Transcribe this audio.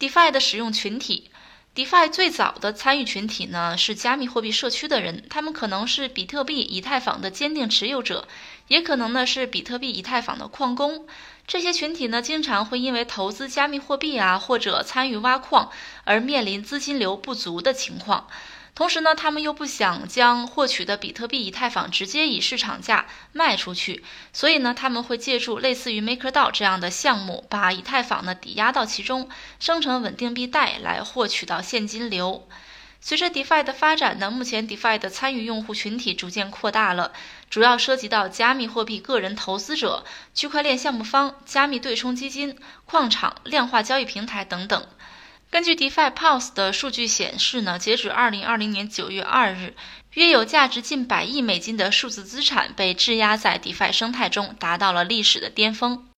DeFi 的使用群体，DeFi 最早的参与群体呢是加密货币社区的人，他们可能是比特币、以太坊的坚定持有者，也可能呢是比特币、以太坊的矿工。这些群体呢经常会因为投资加密货币啊，或者参与挖矿而面临资金流不足的情况。同时呢，他们又不想将获取的比特币、以太坊直接以市场价卖出去，所以呢，他们会借助类似于 MakerDAO 这样的项目，把以太坊呢抵押到其中，生成稳定币贷来获取到现金流。随着 DeFi 的发展呢，目前 DeFi 的参与用户群体逐渐扩大了，主要涉及到加密货币个人投资者、区块链项目方、加密对冲基金、矿场、量化交易平台等等。根据 DeFi Pulse 的数据显示呢，截止二零二零年九月二日，约有价值近百亿美金的数字资产被质押在 DeFi 生态中，达到了历史的巅峰。